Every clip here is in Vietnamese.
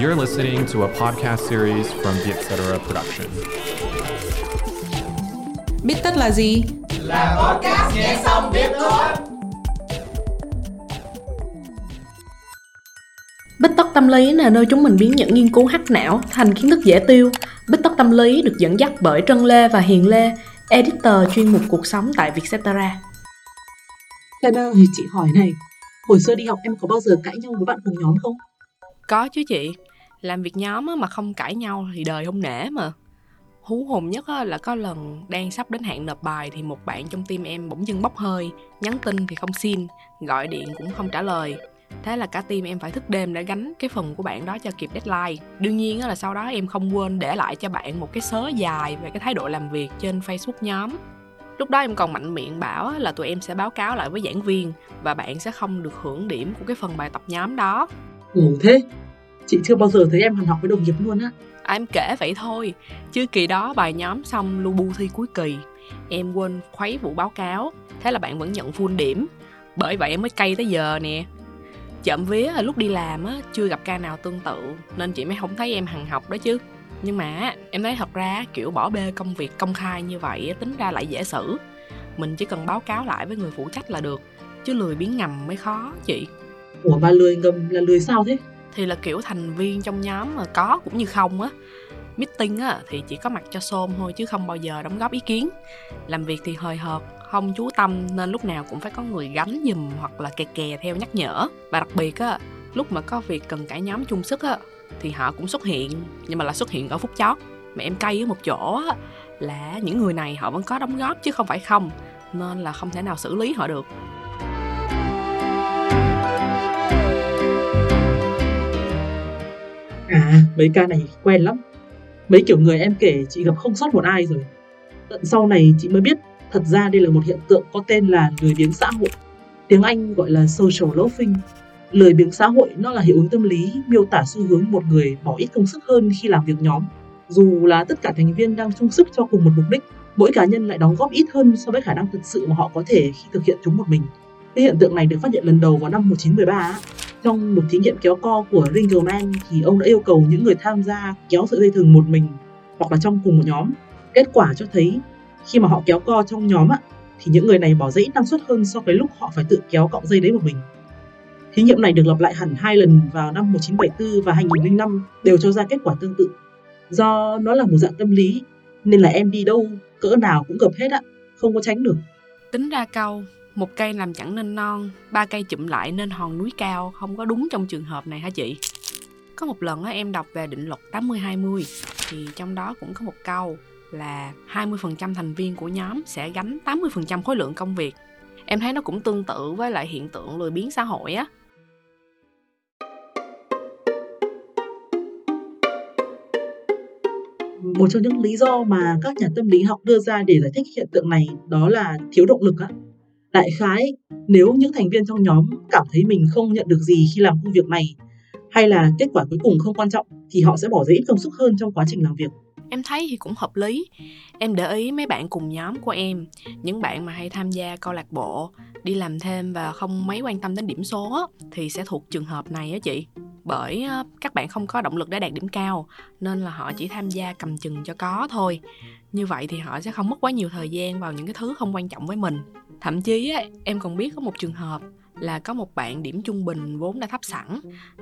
You're listening to a podcast series from the Etc. Production. Biết tất là gì? Là podcast nghe xong biết thôi. Bích tất tâm lý là nơi chúng mình biến những nghiên cứu hắc não thành kiến thức dễ tiêu. Bích tất tâm lý được dẫn dắt bởi Trân Lê và Hiền Lê, editor chuyên mục cuộc sống tại Vietcetera. Ơi, chị hỏi này, hồi xưa đi học em có bao giờ cãi nhau với bạn cùng nhóm không? Có chứ chị, làm việc nhóm mà không cãi nhau thì đời không nể mà. Hú hồn nhất là có lần đang sắp đến hạn nộp bài thì một bạn trong team em bỗng dưng bốc hơi, nhắn tin thì không xin, gọi điện cũng không trả lời. Thế là cả team em phải thức đêm để gánh cái phần của bạn đó cho kịp deadline. Đương nhiên là sau đó em không quên để lại cho bạn một cái sớ dài về cái thái độ làm việc trên Facebook nhóm. Lúc đó em còn mạnh miệng bảo là tụi em sẽ báo cáo lại với giảng viên và bạn sẽ không được hưởng điểm của cái phần bài tập nhóm đó. ừ thế, chị chưa bao giờ thấy em hằn học với đồng nghiệp luôn á. À, em kể vậy thôi, chứ kỳ đó bài nhóm xong lu bu thi cuối kỳ. Em quên khuấy vụ báo cáo, thế là bạn vẫn nhận full điểm. Bởi vậy em mới cay tới giờ nè. Chậm vía là lúc đi làm á, chưa gặp ca nào tương tự, nên chị mới không thấy em hằng học đó chứ. Nhưng mà em thấy thật ra kiểu bỏ bê công việc công khai như vậy tính ra lại dễ xử. Mình chỉ cần báo cáo lại với người phụ trách là được, chứ lười biến ngầm mới khó chị. Ủa mà lười ngầm là lười sao thế? Thì là kiểu thành viên trong nhóm mà có cũng như không á. Meeting á thì chỉ có mặt cho xôm thôi chứ không bao giờ đóng góp ý kiến. Làm việc thì hời hợt, không chú tâm nên lúc nào cũng phải có người gánh giùm hoặc là kè kè theo nhắc nhở. Và đặc biệt á, lúc mà có việc cần cả nhóm chung sức á, thì họ cũng xuất hiện, nhưng mà là xuất hiện ở phút chót. Mà em cay ở một chỗ á, là những người này họ vẫn có đóng góp chứ không phải không, nên là không thể nào xử lý họ được. À, mấy ca này quen lắm. Mấy kiểu người em kể chị gặp không sót một ai rồi. Tận sau này chị mới biết thật ra đây là một hiện tượng có tên là lười biếng xã hội. Tiếng Anh gọi là social loafing. Lười biếng xã hội nó là hiệu ứng tâm lý miêu tả xu hướng một người bỏ ít công sức hơn khi làm việc nhóm. Dù là tất cả thành viên đang chung sức cho cùng một mục đích, mỗi cá nhân lại đóng góp ít hơn so với khả năng thực sự mà họ có thể khi thực hiện chúng một mình. Cái hiện tượng này được phát hiện lần đầu vào năm 1913 trong một thí nghiệm kéo co của Ringelmann thì ông đã yêu cầu những người tham gia kéo sợi dây thừng một mình hoặc là trong cùng một nhóm. Kết quả cho thấy khi mà họ kéo co trong nhóm á, thì những người này bỏ dễ năng suất hơn so với lúc họ phải tự kéo cọng dây đấy một mình. Thí nghiệm này được lặp lại hẳn hai lần vào năm 1974 và 2005 đều cho ra kết quả tương tự. Do nó là một dạng tâm lý nên là em đi đâu cỡ nào cũng gập hết á, không có tránh được. tính ra câu một cây làm chẳng nên non ba cây chụm lại nên hòn núi cao không có đúng trong trường hợp này hả chị có một lần á, em đọc về định luật 80-20 thì trong đó cũng có một câu là 20% thành viên của nhóm sẽ gánh 80% khối lượng công việc. Em thấy nó cũng tương tự với lại hiện tượng lười biếng xã hội á. Một trong những lý do mà các nhà tâm lý học đưa ra để giải thích hiện tượng này đó là thiếu động lực á. Đại khái, nếu những thành viên trong nhóm cảm thấy mình không nhận được gì khi làm công việc này hay là kết quả cuối cùng không quan trọng thì họ sẽ bỏ ra ít công sức hơn trong quá trình làm việc. Em thấy thì cũng hợp lý. Em để ý mấy bạn cùng nhóm của em, những bạn mà hay tham gia câu lạc bộ, đi làm thêm và không mấy quan tâm đến điểm số á, thì sẽ thuộc trường hợp này á chị. Bởi các bạn không có động lực để đạt điểm cao nên là họ chỉ tham gia cầm chừng cho có thôi. Như vậy thì họ sẽ không mất quá nhiều thời gian vào những cái thứ không quan trọng với mình. Thậm chí á, em còn biết có một trường hợp là có một bạn điểm trung bình vốn đã thấp sẵn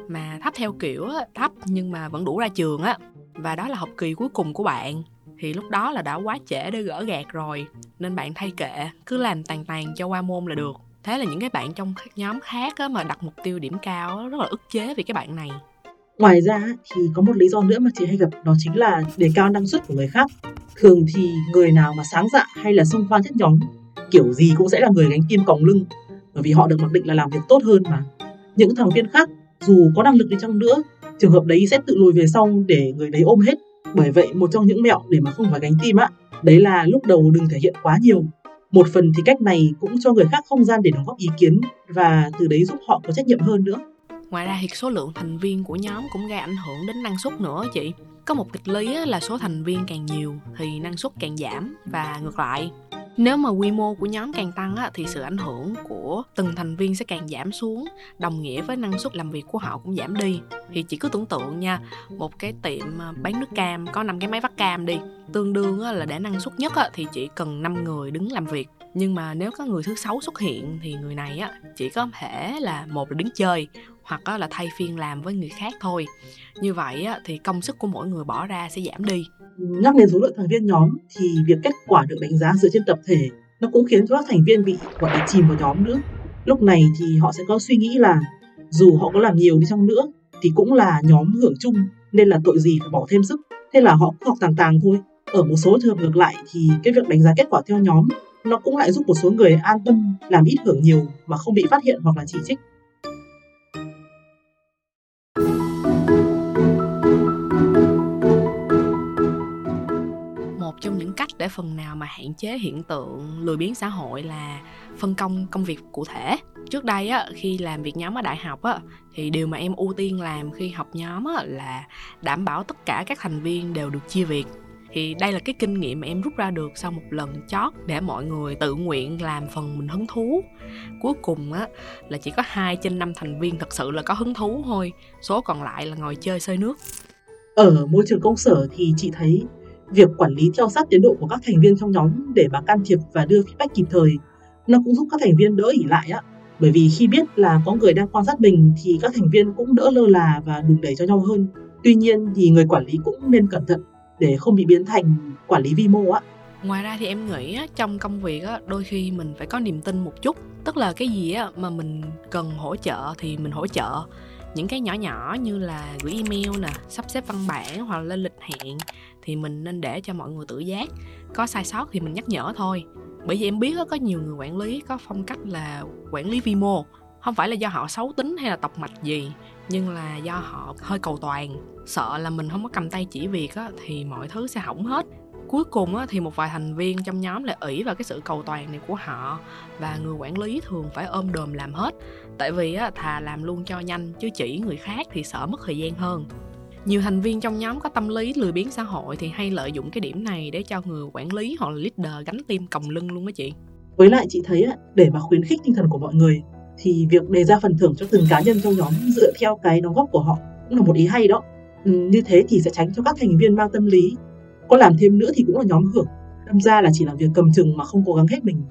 mà thấp theo kiểu á, thấp nhưng mà vẫn đủ ra trường á. Và đó là học kỳ cuối cùng của bạn. Thì lúc đó là đã quá trễ để gỡ gạt rồi nên bạn thay kệ cứ làm tàn tàn cho qua môn là được. Thế là những cái bạn trong các nhóm khác á, mà đặt mục tiêu điểm cao á, rất là ức chế vì cái bạn này. Ngoài ra thì có một lý do nữa mà chị hay gặp đó chính là đề cao năng suất của người khác. Thường thì người nào mà sáng dạ hay là xông pha nhất nhóm kiểu gì cũng sẽ là người gánh kim còng lưng bởi vì họ được mặc định là làm việc tốt hơn mà. Những thành viên khác dù có năng lực đi chăng nữa, trường hợp đấy sẽ tự lùi về sau để người đấy ôm hết. Bởi vậy một trong những mẹo để mà không phải gánh tim á, đấy là lúc đầu đừng thể hiện quá nhiều. Một phần thì cách này cũng cho người khác không gian để đóng góp ý kiến và từ đấy giúp họ có trách nhiệm hơn nữa ngoài ra thì số lượng thành viên của nhóm cũng gây ảnh hưởng đến năng suất nữa chị. Có một nghịch lý là số thành viên càng nhiều thì năng suất càng giảm và ngược lại. Nếu mà quy mô của nhóm càng tăng á, thì sự ảnh hưởng của từng thành viên sẽ càng giảm xuống đồng nghĩa với năng suất làm việc của họ cũng giảm đi. Thì chỉ cứ tưởng tượng nha một cái tiệm à, bán nước cam có năm cái máy vắt cam đi tương đương á, là để năng suất nhất á, thì chỉ cần 5 người đứng làm việc nhưng mà nếu có người thứ sáu xuất hiện thì người này á chỉ có thể là một là đứng chơi hoặc á, là thay phiên làm với người khác thôi. Như vậy á, thì công sức của mỗi người bỏ ra sẽ giảm đi. Nhắc đến số lượng thành viên nhóm thì việc kết quả được đánh giá dựa trên tập thể nó cũng khiến cho các thành viên bị gọi là chìm vào nhóm nữa. Lúc này thì họ sẽ có suy nghĩ là dù họ có làm nhiều đi chăng nữa thì cũng là nhóm hưởng chung nên là tội gì phải bỏ thêm sức. Thế là họ cứ học tàng tàng thôi. Ở một số trường hợp ngược lại thì cái việc đánh giá kết quả theo nhóm nó cũng lại giúp một số người an tâm, làm ít hưởng nhiều mà không bị phát hiện hoặc là chỉ trích. Một trong những cách để phần nào mà hạn chế hiện tượng lười biếng xã hội là phân công công việc cụ thể. Trước đây á, khi làm việc nhóm ở đại học á, thì điều mà em ưu tiên làm khi học nhóm á là đảm bảo tất cả các thành viên đều được chia việc thì đây là cái kinh nghiệm mà em rút ra được sau một lần chót để mọi người tự nguyện làm phần mình hứng thú. Cuối cùng á, là chỉ có hai trên năm thành viên thật sự là có hứng thú thôi, số còn lại là ngồi chơi sơi nước. Ở môi trường công sở thì chị thấy việc quản lý theo sát tiến độ của các thành viên trong nhóm để mà can thiệp và đưa feedback kịp thời, nó cũng giúp các thành viên đỡ ỉ lại á. Bởi vì khi biết là có người đang quan sát mình thì các thành viên cũng đỡ lơ là và đùn đẩy cho nhau hơn. Tuy nhiên thì người quản lý cũng nên cẩn thận để không bị biến thành quản lý vi mô á. Ngoài ra thì em nghĩ á, trong công việc á, đôi khi mình phải có niềm tin một chút. Tức là cái gì á, mà mình cần hỗ trợ thì mình hỗ trợ. Những cái nhỏ nhỏ như là gửi email nè sắp xếp văn bản hoặc là lên lịch hẹn thì mình nên để cho mọi người tự giác. Có sai sót thì mình nhắc nhở thôi. Bởi vì em biết có nhiều người quản lý có phong cách là quản lý vi mô. Không phải là do họ xấu tính hay là tộc mạch gì nhưng là do họ hơi cầu toàn sợ là mình không có cầm tay chỉ việc á, thì mọi thứ sẽ hỏng hết. Cuối cùng á, thì một vài thành viên trong nhóm lại ỷ vào cái sự cầu toàn này của họ và người quản lý thường phải ôm đồm làm hết. Tại vì á, thà làm luôn cho nhanh chứ chỉ người khác thì sợ mất thời gian hơn. Nhiều thành viên trong nhóm có tâm lý lười biếng xã hội thì hay lợi dụng cái điểm này để cho người quản lý hoặc là leader gánh tim còng lưng luôn á chị. Với lại chị thấy để mà khuyến khích tinh thần của mọi người thì việc đề ra phần thưởng cho từng cá nhân trong nhóm dựa theo cái đóng góp của họ cũng là một ý hay đó. Ừ, như thế thì sẽ tránh cho các thành viên mang tâm lý. Có làm thêm nữa thì cũng là nhóm hưởng. Đâm ra là chỉ làm việc cầm chừng mà không cố gắng hết mình.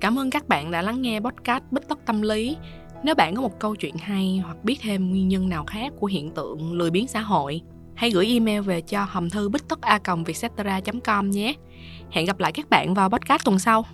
Cảm ơn các bạn đã lắng nghe podcast bích tất tâm lý. Nếu bạn có một câu chuyện hay hoặc biết thêm nguyên nhân nào khác của hiện tượng lười biếng xã hội, hãy gửi email về cho hòm thư bích tất a com nhé. Hẹn gặp lại các bạn vào podcast tuần sau.